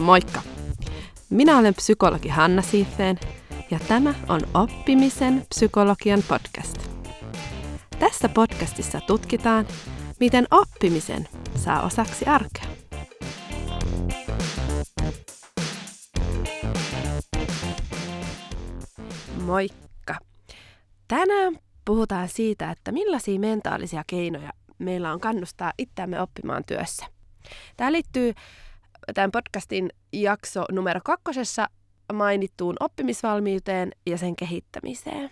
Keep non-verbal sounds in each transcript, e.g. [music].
Moikka! Minä olen psykologi Hanna Siifeen ja tämä on Oppimisen psykologian podcast. Tässä podcastissa tutkitaan, miten oppimisen saa osaksi arkea. Moikka! Tänään puhutaan siitä, että millaisia mentaalisia keinoja meillä on kannustaa itseämme oppimaan työssä. Tämä liittyy tämän podcastin jakso numero kakkosessa mainittuun oppimisvalmiuteen ja sen kehittämiseen.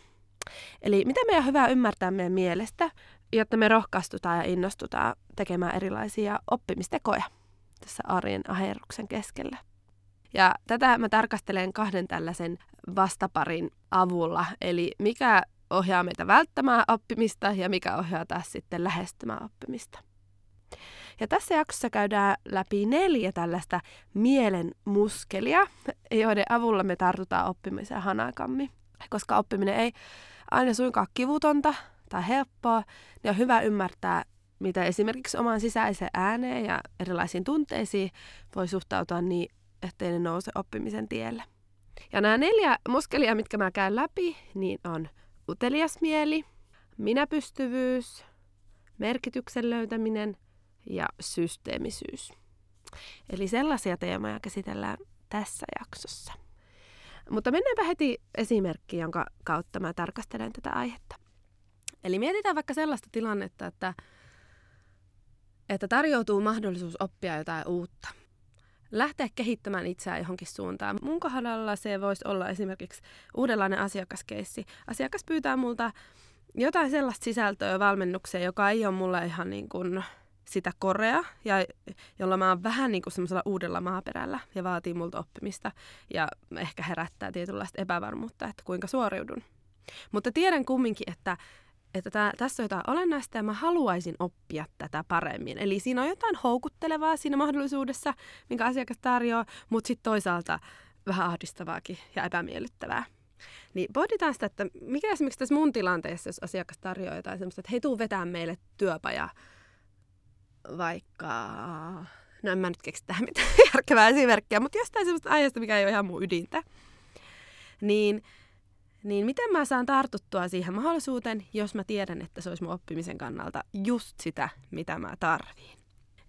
Eli mitä meidän on hyvä ymmärtää meidän mielestä, jotta me rohkaistutaan ja innostutaan tekemään erilaisia oppimistekoja tässä arjen aherruksen keskellä. Ja tätä mä tarkastelen kahden tällaisen vastaparin avulla, eli mikä ohjaa meitä välttämään oppimista ja mikä ohjaa taas sitten lähestymään oppimista. Ja tässä jaksossa käydään läpi neljä tällaista mielen muskelia, joiden avulla me tartutaan oppimiseen hanakammin. Koska oppiminen ei aina suinkaan kivutonta tai helppoa, niin on hyvä ymmärtää, mitä esimerkiksi omaan sisäiseen ääneen ja erilaisiin tunteisiin voi suhtautua niin, ettei ne nouse oppimisen tielle. Ja nämä neljä muskelia, mitkä mä käyn läpi, niin on utelias mieli, minäpystyvyys, merkityksen löytäminen ja systeemisyys. Eli sellaisia teemoja käsitellään tässä jaksossa. Mutta mennäänpä heti esimerkkiin, jonka kautta mä tarkastelen tätä aihetta. Eli mietitään vaikka sellaista tilannetta, että, että tarjoutuu mahdollisuus oppia jotain uutta. Lähteä kehittämään itseään johonkin suuntaan. Mun kohdalla se voisi olla esimerkiksi uudenlainen asiakaskeissi. Asiakas pyytää multa jotain sellaista sisältöä valmennukseen, joka ei ole mulle ihan niin kuin sitä korea, ja jolla mä oon vähän niin kuin semmoisella uudella maaperällä ja vaatii multa oppimista ja ehkä herättää tietynlaista epävarmuutta, että kuinka suoriudun. Mutta tiedän kumminkin, että, että tää, tässä on jotain olennaista ja mä haluaisin oppia tätä paremmin. Eli siinä on jotain houkuttelevaa siinä mahdollisuudessa, minkä asiakas tarjoaa, mutta sitten toisaalta vähän ahdistavaakin ja epämiellyttävää. Niin pohditaan sitä, että mikä esimerkiksi tässä mun tilanteessa, jos asiakas tarjoaa jotain semmoista, että hei, tuu vetää meille työpaja vaikka, no en mä nyt keksi tähän mitään [laughs] järkevää esimerkkiä, mutta jostain sellaista aiheesta, mikä ei ole ihan mun ydintä, niin, niin miten mä saan tartuttua siihen mahdollisuuteen, jos mä tiedän, että se olisi mun oppimisen kannalta just sitä, mitä mä tarviin.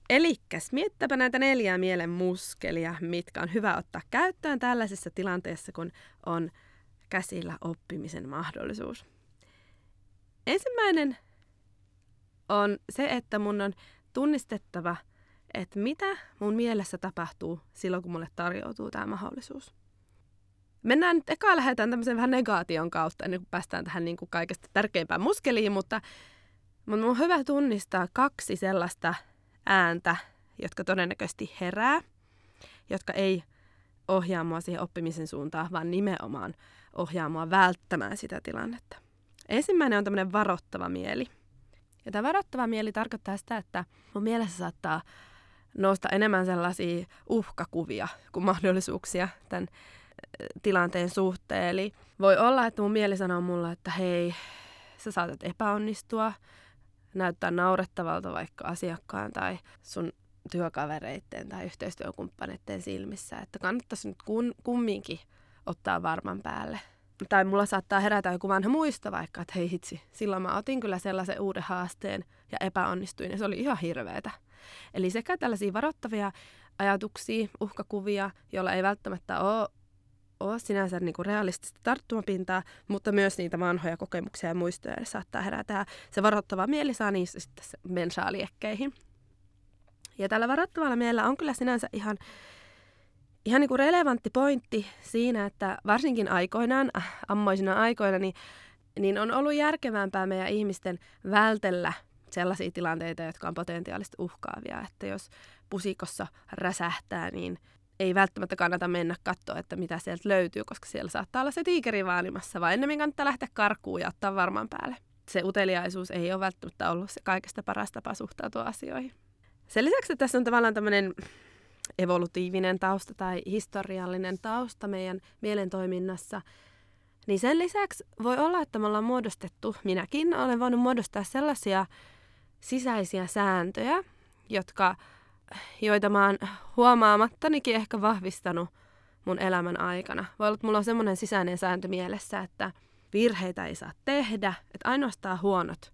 Elikkäs, miettäpä näitä neljää mielen muskelia, mitkä on hyvä ottaa käyttöön tällaisessa tilanteessa, kun on käsillä oppimisen mahdollisuus. Ensimmäinen on se, että mun on tunnistettava, että mitä mun mielessä tapahtuu silloin, kun mulle tarjoutuu tämä mahdollisuus. Mennään nyt eka lähdetään tämmöisen vähän negaation kautta, ennen kuin päästään tähän niin kuin kaikesta tärkeimpään muskeliin, mutta, mutta on hyvä tunnistaa kaksi sellaista ääntä, jotka todennäköisesti herää, jotka ei ohjaa mua siihen oppimisen suuntaan, vaan nimenomaan ohjaa mua välttämään sitä tilannetta. Ensimmäinen on tämmöinen varoittava mieli – ja tämä varoittava mieli tarkoittaa sitä, että mun mielessä saattaa nousta enemmän sellaisia uhkakuvia kuin mahdollisuuksia tämän tilanteen suhteen. Eli voi olla, että mun mieli sanoo mulle, että hei, sä saatat epäonnistua, näyttää naurettavalta vaikka asiakkaan tai sun työkavereiden tai yhteistyökumppaneiden silmissä, että kannattaisi nyt kun, kumminkin ottaa varman päälle tai mulla saattaa herätä joku vanha muisto vaikka, että hei hitsi, silloin mä otin kyllä sellaisen uuden haasteen ja epäonnistuin ja se oli ihan hirveetä. Eli sekä tällaisia varoittavia ajatuksia, uhkakuvia, joilla ei välttämättä ole, ole sinänsä niin kuin realistista tarttumapintaa, mutta myös niitä vanhoja kokemuksia ja muistoja saattaa herätä. Se varoittava mieli saa niissä sitten mensaaliekkeihin. Ja tällä varoittavalla mielellä on kyllä sinänsä ihan ihan niin kuin relevantti pointti siinä, että varsinkin aikoinaan, äh, ammoisina aikoina, niin, niin on ollut järkevämpää meidän ihmisten vältellä sellaisia tilanteita, jotka on potentiaalisesti uhkaavia. Että jos pusikossa räsähtää, niin ei välttämättä kannata mennä katsoa, että mitä sieltä löytyy, koska siellä saattaa olla se tiikeri vaalimassa, vaan ennemmin kannattaa lähteä karkuun ja ottaa varmaan päälle. Se uteliaisuus ei ole välttämättä ollut se kaikista paras tapa suhtautua asioihin. Sen lisäksi että tässä on tavallaan tämmöinen evolutiivinen tausta tai historiallinen tausta meidän mielentoiminnassa, niin sen lisäksi voi olla, että me ollaan muodostettu, minäkin olen voinut muodostaa sellaisia sisäisiä sääntöjä, jotka joita mä oon huomaamattanikin ehkä vahvistanut mun elämän aikana. Voi olla, että mulla on semmoinen sisäinen sääntö mielessä, että virheitä ei saa tehdä, että ainoastaan huonot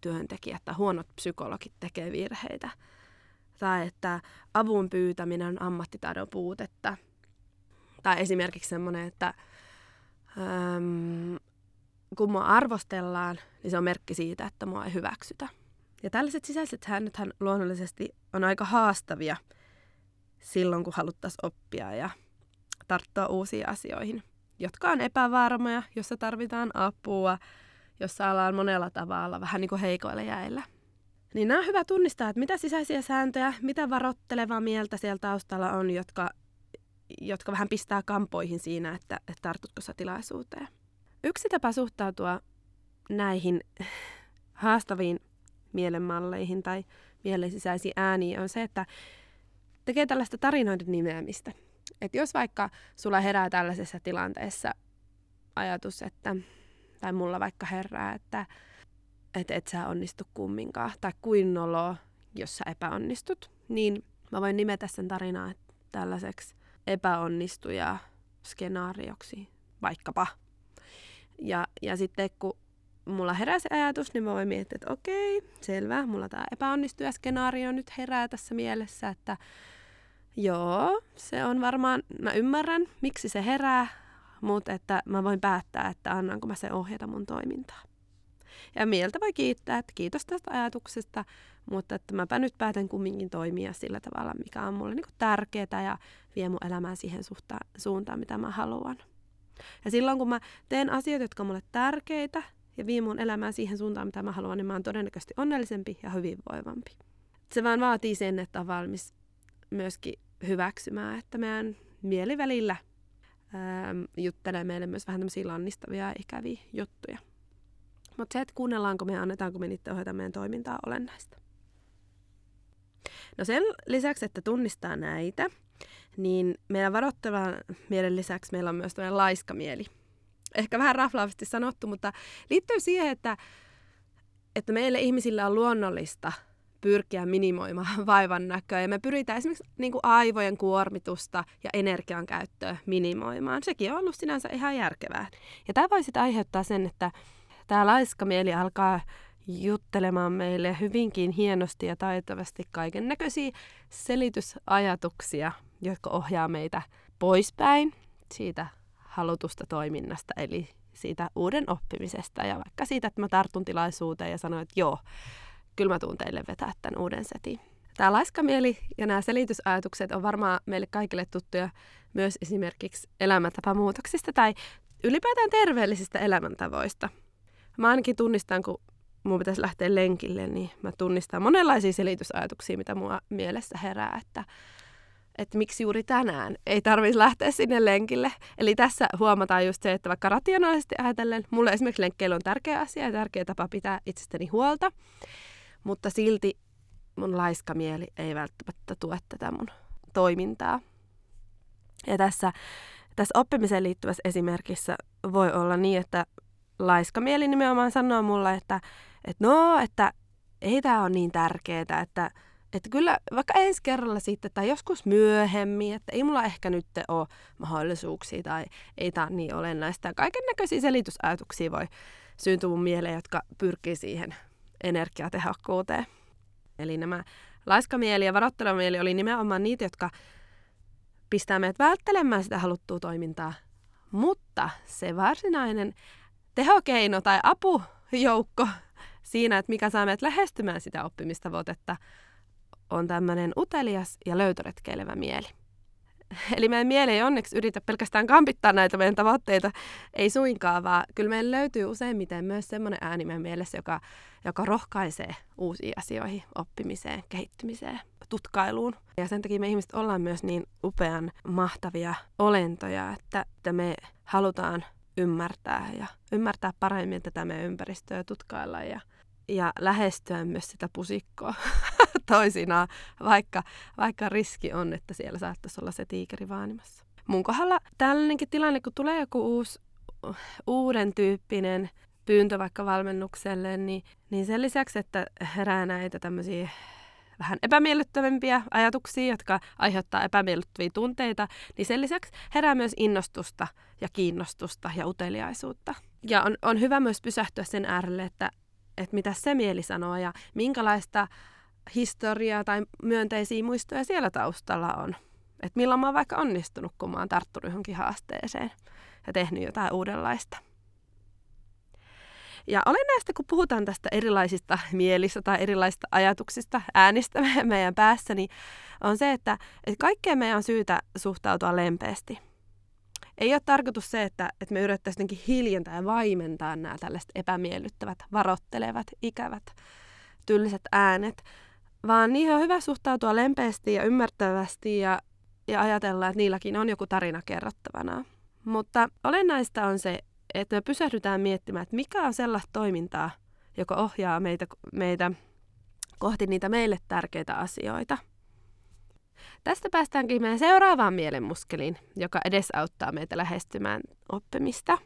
työntekijät tai huonot psykologit tekee virheitä. Tai että avun pyytäminen on ammattitaidon puutetta. Tai esimerkiksi semmoinen, että äm, kun mua arvostellaan, niin se on merkki siitä, että mua ei hyväksytä. Ja tällaiset sisäiset säännöthän luonnollisesti on aika haastavia silloin, kun haluttaisiin oppia ja tarttua uusiin asioihin, jotka on epävarmoja, jossa tarvitaan apua, jossa ollaan monella tavalla vähän niin kuin heikoilla jäillä. Niin nämä on hyvä tunnistaa, että mitä sisäisiä sääntöjä, mitä varottelevaa mieltä siellä taustalla on, jotka, jotka vähän pistää kampoihin siinä, että, että tartutko sä tilaisuuteen. Yksi tapa suhtautua näihin haastaviin mielenmalleihin tai mielen sisäisiin ääniin on se, että tekee tällaista tarinoiden nimeämistä. Et jos vaikka sulla herää tällaisessa tilanteessa ajatus, että, tai mulla vaikka herää, että et et sä onnistu kumminkaan, tai kuin nolo, jos sä epäonnistut, niin mä voin nimetä sen tarinaa tällaiseksi epäonnistuja skenaarioksi, vaikkapa. Ja, ja sitten kun mulla herää se ajatus, niin mä voin miettiä, että okei, selvä, mulla tämä epäonnistuja skenaario nyt herää tässä mielessä, että joo, se on varmaan, mä ymmärrän, miksi se herää, mutta että mä voin päättää, että annanko mä se ohjata mun toimintaa. Ja mieltä voi kiittää, että kiitos tästä ajatuksesta, mutta että mäpä nyt päätän kumminkin toimia sillä tavalla, mikä on mulle niin tärkeää ja vie mun elämää siihen suhta- suuntaan, mitä mä haluan. Ja silloin kun mä teen asioita, jotka on mulle tärkeitä ja vie mun elämää siihen suuntaan, mitä mä haluan, niin mä oon todennäköisesti onnellisempi ja hyvinvoivampi. Se vaan vaatii sen, että on valmis myöskin hyväksymään, että meidän mieli välillä juttelee meille myös vähän tämmöisiä lannistavia ja ikäviä juttuja. Mutta se, että kuunnellaanko me ja annetaanko me niitä ohjata meidän toimintaa olennaista. No sen lisäksi, että tunnistaa näitä, niin meidän varoittavan mielen lisäksi meillä on myös tämmöinen laiska mieli. Ehkä vähän raflaavasti sanottu, mutta liittyy siihen, että, että meille ihmisillä on luonnollista pyrkiä minimoimaan [laughs] vaivan näköä. Ja me pyritään esimerkiksi niin kuin aivojen kuormitusta ja energian käyttöä minimoimaan. Sekin on ollut sinänsä ihan järkevää. Ja tämä voi sitten aiheuttaa sen, että tämä laiska mieli alkaa juttelemaan meille hyvinkin hienosti ja taitavasti kaiken näköisiä selitysajatuksia, jotka ohjaa meitä poispäin siitä halutusta toiminnasta, eli siitä uuden oppimisesta ja vaikka siitä, että mä tartun tilaisuuteen ja sanon, että joo, kyllä mä tuun teille vetää tämän uuden setin. Tämä laiskamieli ja nämä selitysajatukset on varmaan meille kaikille tuttuja myös esimerkiksi elämäntapamuutoksista tai ylipäätään terveellisistä elämäntavoista. Mä ainakin tunnistan, kun mun pitäisi lähteä lenkille, niin mä tunnistan monenlaisia selitysajatuksia, mitä mua mielessä herää, että, että miksi juuri tänään ei tarvitsisi lähteä sinne lenkille. Eli tässä huomataan just se, että vaikka rationaalisesti ajatellen, mulle esimerkiksi lenkkeily on tärkeä asia ja tärkeä tapa pitää itsestäni huolta, mutta silti mun laiska mieli ei välttämättä tue tätä mun toimintaa. Ja tässä, tässä oppimiseen liittyvässä esimerkissä voi olla niin, että laiska mieli nimenomaan sanoo mulle, että, että no, että ei tämä ole niin tärkeää, että, että kyllä vaikka ensi kerralla sitten tai joskus myöhemmin, että ei mulla ehkä nyt ole mahdollisuuksia tai ei tämä niin olennaista. Kaiken näköisiä selitysajatuksia voi syntyä mun mieleen, jotka pyrkii siihen energiatehokkuuteen. Eli nämä laiskamieli ja varoittelemieli oli nimenomaan niitä, jotka pistää meidät välttelemään sitä haluttua toimintaa. Mutta se varsinainen tehokeino tai apujoukko siinä, että mikä saa meidät lähestymään sitä oppimistavoitetta, on tämmöinen utelias ja löytöretkeilevä mieli. Eli meidän mieli ei onneksi yritä pelkästään kampittaa näitä meidän tavoitteita, ei suinkaan, vaan kyllä meillä löytyy useimmiten myös semmoinen ääni meidän mielessä, joka, joka rohkaisee uusiin asioihin, oppimiseen, kehittymiseen, tutkailuun. Ja sen takia me ihmiset ollaan myös niin upean mahtavia olentoja, että, että me halutaan ymmärtää ja ymmärtää paremmin tätä meidän ympäristöä tutkailla ja, ja lähestyä myös sitä pusikkoa [laughs] toisinaan, vaikka, vaikka riski on, että siellä saattaisi olla se tiikeri vaanimassa. Mun kohdalla tällainenkin tilanne, kun tulee joku uusi, uuden tyyppinen pyyntö vaikka valmennukselle, niin, niin sen lisäksi, että herää näitä tämmöisiä vähän epämiellyttävämpiä ajatuksia, jotka aiheuttaa epämiellyttäviä tunteita, niin sen lisäksi herää myös innostusta ja kiinnostusta ja uteliaisuutta. Ja on, on hyvä myös pysähtyä sen äärelle, että, että mitä se mieli sanoo ja minkälaista historiaa tai myönteisiä muistoja siellä taustalla on. Että milloin mä oon vaikka onnistunut, kun mä oon tarttunut johonkin haasteeseen ja tehnyt jotain uudenlaista. Ja olennaista, kun puhutaan tästä erilaisista mielistä tai erilaisista ajatuksista äänistä [laughs] meidän päässä, niin on se, että, että kaikkeen meidän on syytä suhtautua lempeästi. Ei ole tarkoitus se, että, että me yrittäisiin hiljentää ja vaimentaa nämä tällaiset epämiellyttävät, varottelevat, ikävät, tylliset äänet, vaan niihin on hyvä suhtautua lempeästi ja ymmärtävästi ja, ja ajatella, että niilläkin on joku tarina kerrottavana. Mutta olennaista on se, että me pysähdytään miettimään, että mikä on sellaista toimintaa, joka ohjaa meitä, meitä kohti niitä meille tärkeitä asioita. Tästä päästäänkin meidän seuraavaan mielenmuskeliin, joka edesauttaa meitä lähestymään oppimista,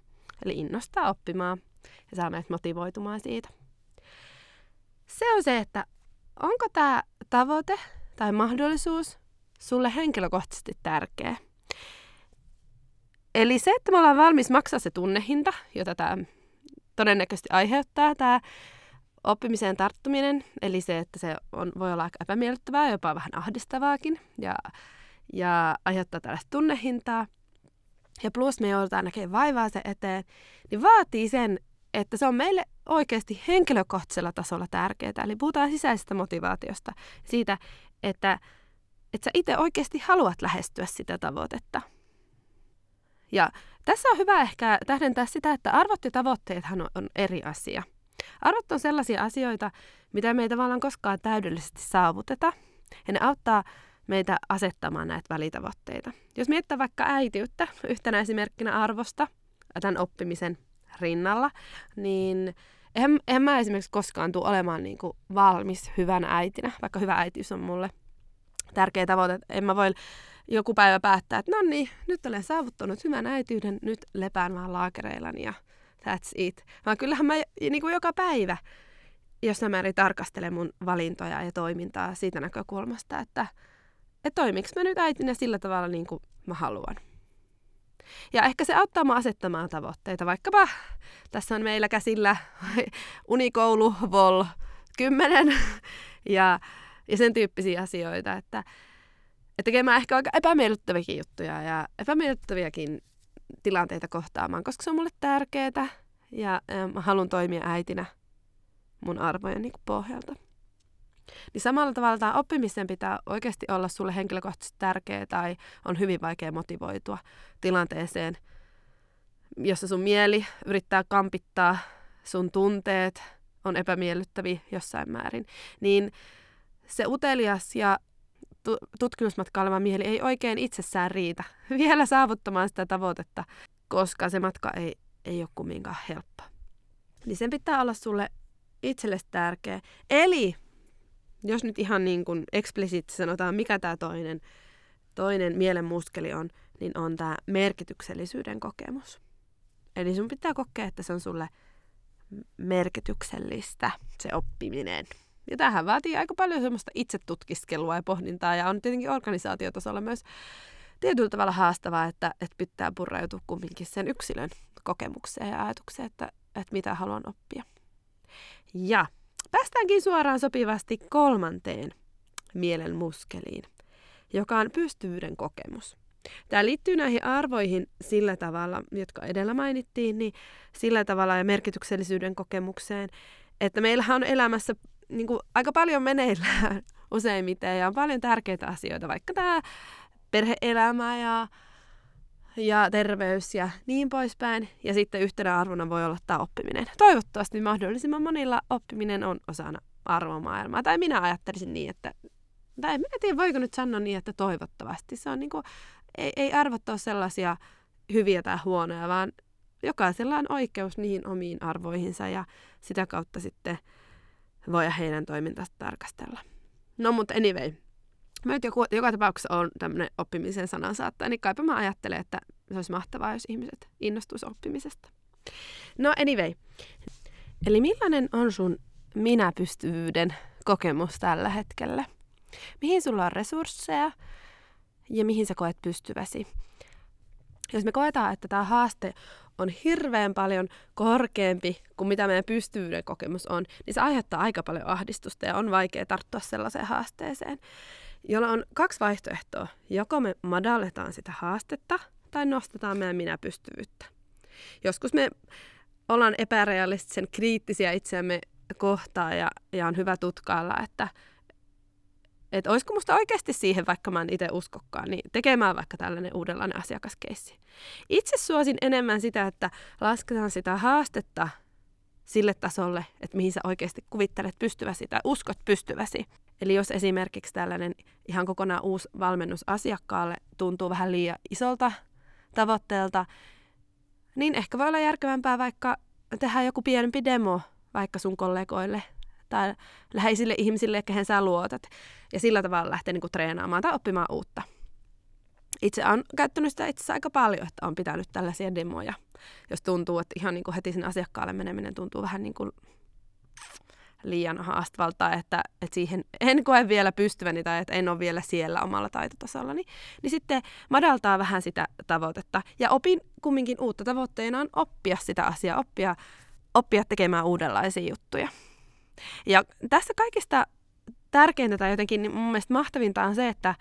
eli innostaa oppimaan ja saa meidät motivoitumaan siitä. Se on se, että onko tämä tavoite tai mahdollisuus sulle henkilökohtaisesti tärkeä – Eli se, että me ollaan valmis maksaa se tunnehinta, jota tämä todennäköisesti aiheuttaa, tämä oppimiseen tarttuminen, eli se, että se on, voi olla aika epämiellyttävää, jopa vähän ahdistavaakin, ja, ja aiheuttaa tällaista tunnehintaa, ja plus me joudutaan näkemään vaivaa se eteen, niin vaatii sen, että se on meille oikeasti henkilökohtaisella tasolla tärkeää. Eli puhutaan sisäisestä motivaatiosta, siitä, että, että sä itse oikeasti haluat lähestyä sitä tavoitetta. Ja tässä on hyvä ehkä tähdentää sitä, että arvot ja tavoitteethan on, eri asia. Arvot on sellaisia asioita, mitä me ei tavallaan koskaan täydellisesti saavuteta. Ja ne auttaa meitä asettamaan näitä välitavoitteita. Jos miettii vaikka äitiyttä yhtenä esimerkkinä arvosta tämän oppimisen rinnalla, niin en, en mä esimerkiksi koskaan tule olemaan niin kuin valmis hyvänä äitinä, vaikka hyvä äitiys on mulle tärkeä tavoite. En mä voi joku päivä päättää, että no niin, nyt olen saavuttanut hyvän äityyden, nyt lepään vaan laakereillani ja that's it. Vaan kyllähän mä niin kuin joka päivä jossain määrin tarkastelen mun valintoja ja toimintaa siitä näkökulmasta, että, että toimiks mä nyt äitinä sillä tavalla niin kuin mä haluan. Ja ehkä se auttaa mua asettamaan tavoitteita, vaikkapa tässä on meillä käsillä [laughs] unikoulu Vol 10 [laughs] ja, ja sen tyyppisiä asioita, että, ja tekemään ehkä aika epämiellyttäviäkin juttuja ja epämiellyttäviäkin tilanteita kohtaamaan, koska se on mulle tärkeää ja mä haluan toimia äitinä mun arvojen niin pohjalta. Niin samalla tavalla tämä oppimisen pitää oikeasti olla sulle henkilökohtaisesti tärkeä tai on hyvin vaikea motivoitua tilanteeseen, jossa sun mieli yrittää kampittaa, sun tunteet on epämiellyttäviä jossain määrin. Niin se utelias ja tutkimusmatka oleva mieli ei oikein itsessään riitä [laughs] vielä saavuttamaan sitä tavoitetta, koska se matka ei, ei ole kumminkaan helppo. Niin sen pitää olla sulle itsellesi tärkeä. Eli jos nyt ihan niin kuin eksplisiitti sanotaan, mikä tämä toinen, toinen mielen muskeli on, niin on tämä merkityksellisyyden kokemus. Eli sun pitää kokea, että se on sulle merkityksellistä, se oppiminen. Ja tähän vaatii aika paljon semmoista itsetutkiskelua ja pohdintaa ja on tietenkin organisaatiotasolla myös tietyllä tavalla haastavaa, että, että pitää purreutua kumminkin sen yksilön kokemukseen ja ajatukseen, että, että mitä haluan oppia. Ja päästäänkin suoraan sopivasti kolmanteen mielen muskeliin, joka on pystyvyyden kokemus. Tämä liittyy näihin arvoihin sillä tavalla, jotka edellä mainittiin, niin sillä tavalla ja merkityksellisyyden kokemukseen, että meillähän on elämässä niin kuin aika paljon meneillään [laughs] useimmiten ja on paljon tärkeitä asioita, vaikka tämä perheelämä ja, ja terveys ja niin poispäin. Ja sitten yhtenä arvona voi olla tämä oppiminen. Toivottavasti mahdollisimman monilla oppiminen on osana arvomaailmaa. Tai minä ajattelisin niin, että tai en tiedä, voiko nyt sanoa niin, että toivottavasti. Se on niin kuin, ei, ei arvot ole sellaisia hyviä tai huonoja, vaan jokaisella on oikeus niihin omiin arvoihinsa ja sitä kautta sitten voi heidän toimintaansa tarkastella. No mutta anyway, mä nyt joku, joka tapauksessa on tämmöinen oppimisen sanansaattaja, niin kaipa mä ajattelen, että se olisi mahtavaa, jos ihmiset innostuisi oppimisesta. No anyway, eli millainen on sun minäpystyvyyden kokemus tällä hetkellä? Mihin sulla on resursseja ja mihin sä koet pystyväsi. Jos me koetaan, että tämä haaste on hirveän paljon korkeampi kuin mitä meidän pystyvyyden kokemus on, niin se aiheuttaa aika paljon ahdistusta ja on vaikea tarttua sellaiseen haasteeseen, jolla on kaksi vaihtoehtoa. Joko me madalletaan sitä haastetta tai nostetaan meidän minä-pystyvyyttä. Joskus me ollaan epärealistisen kriittisiä itseämme kohtaan ja, ja on hyvä tutkailla, että että olisiko musta oikeasti siihen, vaikka mä en itse uskokkaan, niin tekemään vaikka tällainen uudenlainen asiakaskeissi. Itse suosin enemmän sitä, että lasketaan sitä haastetta sille tasolle, että mihin sä oikeasti kuvittelet pystyväsi tai uskot pystyväsi. Eli jos esimerkiksi tällainen ihan kokonaan uusi valmennus asiakkaalle tuntuu vähän liian isolta tavoitteelta, niin ehkä voi olla järkevämpää vaikka tehdä joku pienempi demo vaikka sun kollegoille tai läheisille ihmisille, kehen sä luotat. Ja sillä tavalla lähteä niin kuin treenaamaan tai oppimaan uutta. Itse olen käyttänyt sitä itse aika paljon, että on pitänyt tällaisia demoja. Jos tuntuu, että ihan niin kuin heti sen asiakkaalle meneminen tuntuu vähän niin kuin liian haastavalta, että, että siihen en koe vielä pystyväni tai että en ole vielä siellä omalla taitotasolla, niin, niin sitten madaltaa vähän sitä tavoitetta. Ja opin kumminkin uutta tavoitteena on oppia sitä asiaa, oppia, oppia tekemään uudenlaisia juttuja. Ja tässä kaikista tärkeintä tai jotenkin niin mun mielestä mahtavinta on se, että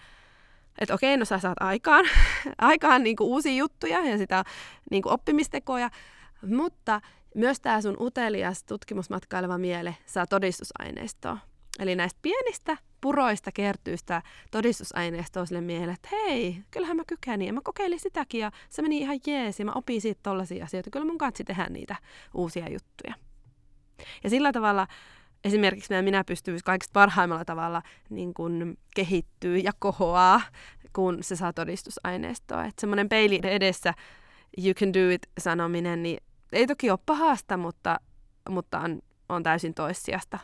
että okei, no sä saat aikaan, [laughs] aikaan niin kuin uusia juttuja ja sitä niin kuin oppimistekoja, mutta myös tämä sun utelias tutkimusmatkaileva miele saa todistusaineistoa. Eli näistä pienistä puroista kertyy sitä todistusaineistoa sille mielelle, että hei, kyllähän mä kykenin ja mä kokeilin sitäkin ja se meni ihan jees ja mä opin siitä tollaisia asioita. Kyllä mun kanssa tehdä niitä uusia juttuja. Ja sillä tavalla esimerkiksi meidän minäpystyvyys kaikista parhaimmalla tavalla niin kun kehittyy ja kohoaa, kun se saa todistusaineistoa. Että semmoinen peili edessä you can do it sanominen, niin ei toki ole pahasta, mutta, mutta on, on täysin toissijasta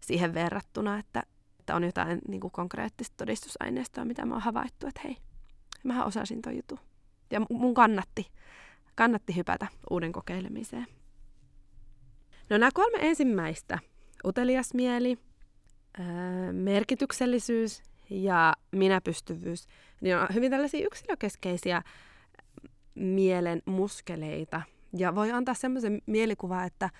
siihen verrattuna, että, että on jotain niin kuin konkreettista todistusaineistoa, mitä mä oon havaittu, että hei, mähän osasin ton jutun. Ja mun kannatti, kannatti hypätä uuden kokeilemiseen. No nämä kolme ensimmäistä utelias mieli, merkityksellisyys ja minäpystyvyys, niin on hyvin tällaisia yksilökeskeisiä mielen muskeleita. Ja voi antaa semmoisen mielikuvan, että,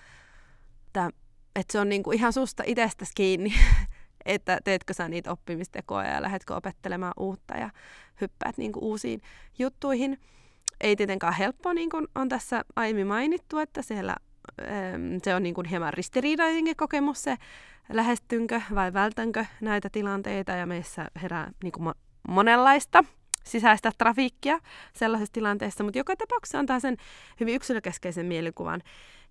että, että se on niinku ihan susta itsestäsi kiinni, [laughs] että teetkö sä niitä oppimistekoja ja lähdetkö opettelemaan uutta ja hyppäät niinku uusiin juttuihin. Ei tietenkään helppoa, niin kuin on tässä aiemmin mainittu, että siellä se on niin kuin hieman ristiriidainen kokemus se, lähestynkö vai vältänkö näitä tilanteita ja meissä herää niin kuin monenlaista sisäistä trafiikkia sellaisessa tilanteessa, mutta joka tapauksessa antaa sen hyvin yksilökeskeisen mielikuvan.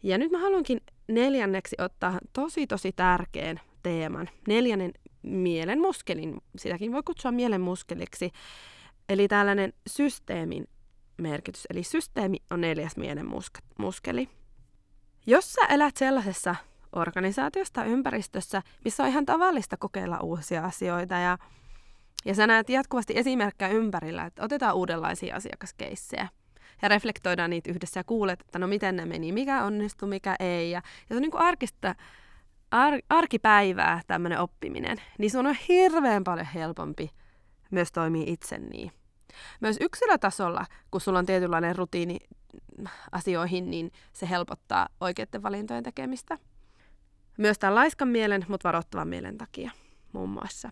Ja nyt mä haluankin neljänneksi ottaa tosi tosi tärkeän teeman, neljännen mielen muskelin, sitäkin voi kutsua mielen muskeliksi, eli tällainen systeemin merkitys. Eli systeemi on neljäs mielen muskeli. Jos sä elät sellaisessa organisaatiossa tai ympäristössä, missä on ihan tavallista kokeilla uusia asioita ja, ja sä näet jatkuvasti esimerkkejä ympärillä, että otetaan uudenlaisia asiakaskeissejä ja reflektoidaan niitä yhdessä ja kuulet, että no miten ne meni, mikä onnistui, mikä ei. Ja, ja se on niin kuin arkista, ar, arkipäivää tämmöinen oppiminen, niin se on hirveän paljon helpompi myös toimii itse niin. Myös yksilötasolla, kun sulla on tietynlainen rutiini asioihin, niin se helpottaa oikeiden valintojen tekemistä. Myös tämän laiskan mielen, mutta varoittavan mielen takia muun muassa.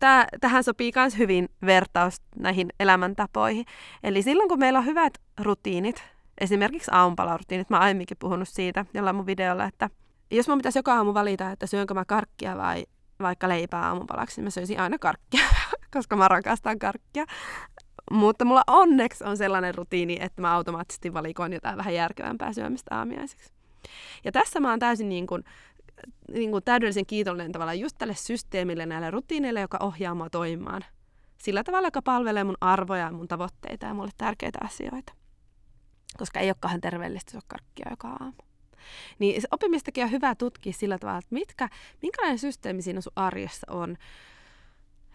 Tää, tähän sopii myös hyvin vertaus näihin elämäntapoihin. Eli silloin kun meillä on hyvät rutiinit, esimerkiksi aamupalarutiinit, mä aiemminkin puhunut siitä jollain mun videolla, että jos mun pitäisi joka aamu valita, että syönkö mä karkkia vai vaikka leipää aamupalaksi, niin mä söisin aina karkkia, [laughs] koska mä rakastan karkkia. Mutta mulla onneksi on sellainen rutiini, että mä automaattisesti valikoin jotain vähän järkevämpää syömistä aamiaiseksi. Ja tässä mä oon täysin niin kuin, niin kuin täydellisen kiitollinen tavalla just tälle systeemille, näille rutiineille, joka ohjaa mua toimimaan. Sillä tavalla, joka palvelee mun arvoja, mun tavoitteita ja mulle tärkeitä asioita. Koska ei ole kahden terveellistä syödä karkkia joka aamu. Niin oppimistakin on hyvä tutkia sillä tavalla, että mitkä, minkälainen systeemi siinä sun arjessa on,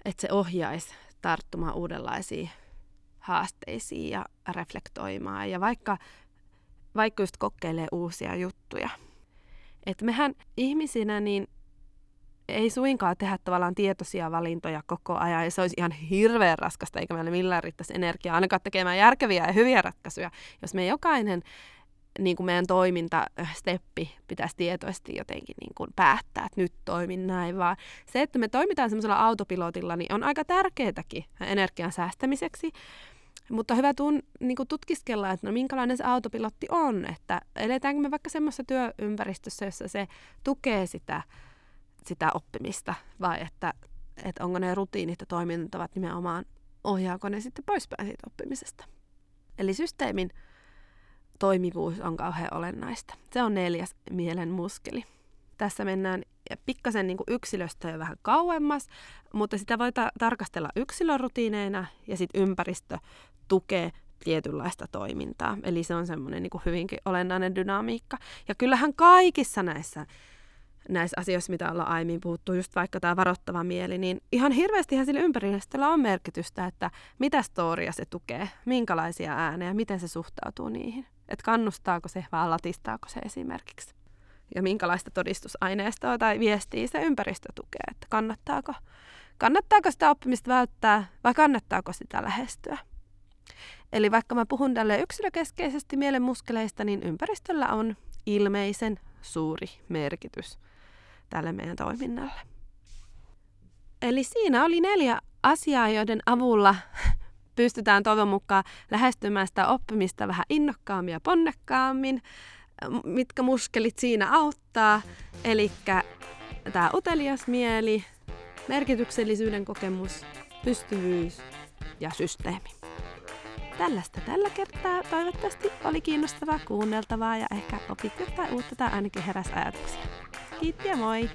että se ohjaisi tarttumaan uudenlaisiin haasteisiin ja reflektoimaan. Ja vaikka, vaikka just kokeilee uusia juttuja. Että mehän ihmisinä niin ei suinkaan tehdä tavallaan tietoisia valintoja koko ajan, ja se olisi ihan hirveän raskasta, eikä meillä millään riittäisi energiaa ainakaan tekemään järkeviä ja hyviä ratkaisuja, jos me jokainen niin kuin meidän toimintasteppi pitäisi tietoisesti jotenkin niin kuin päättää, että nyt toimin näin, vaan se, että me toimitaan semmoisella autopilotilla, niin on aika tärkeätäkin energian säästämiseksi, mutta hyvä tun, niin kuin tutkiskella, että no minkälainen se autopilotti on, että eletäänkö me vaikka semmoisessa työympäristössä, jossa se tukee sitä, sitä oppimista, vai että, että onko ne rutiinit ja toimintavat nimenomaan, ohjaako ne sitten poispäin siitä oppimisesta. Eli systeemin toimivuus on kauhean olennaista. Se on neljäs mielen muskeli. Tässä mennään pikkasen niin kuin yksilöstä jo vähän kauemmas, mutta sitä voi ta- tarkastella yksilörutiineina ja sitten ympäristö tukee tietynlaista toimintaa. Eli se on semmoinen niin hyvinkin olennainen dynamiikka. Ja kyllähän kaikissa näissä näissä asioissa, mitä ollaan aiemmin puhuttu, just vaikka tämä varoittava mieli, niin ihan hirveästi sillä ympäristöllä on merkitystä, että mitä storia se tukee, minkälaisia äänejä, miten se suhtautuu niihin. Että kannustaako se vai latistaako se esimerkiksi. Ja minkälaista todistusaineistoa tai viestiä se ympäristö tukee, että kannattaako, kannattaako sitä oppimista välttää vai kannattaako sitä lähestyä. Eli vaikka mä puhun tälle yksilökeskeisesti mielen muskeleista, niin ympäristöllä on ilmeisen suuri merkitys tälle meidän toiminnalle. Eli siinä oli neljä asiaa, joiden avulla [laughs] pystytään toivon mukaan lähestymään sitä oppimista vähän innokkaammin ja ponnekkaammin. Mitkä muskelit siinä auttaa? Eli tämä utelias mieli, merkityksellisyyden kokemus, pystyvyys ja systeemi. Tällaista tällä kertaa toivottavasti oli kiinnostavaa kuunneltavaa ja ehkä opit jotain uutta tai ainakin heräs ajatuksia. Kiitti ja moi!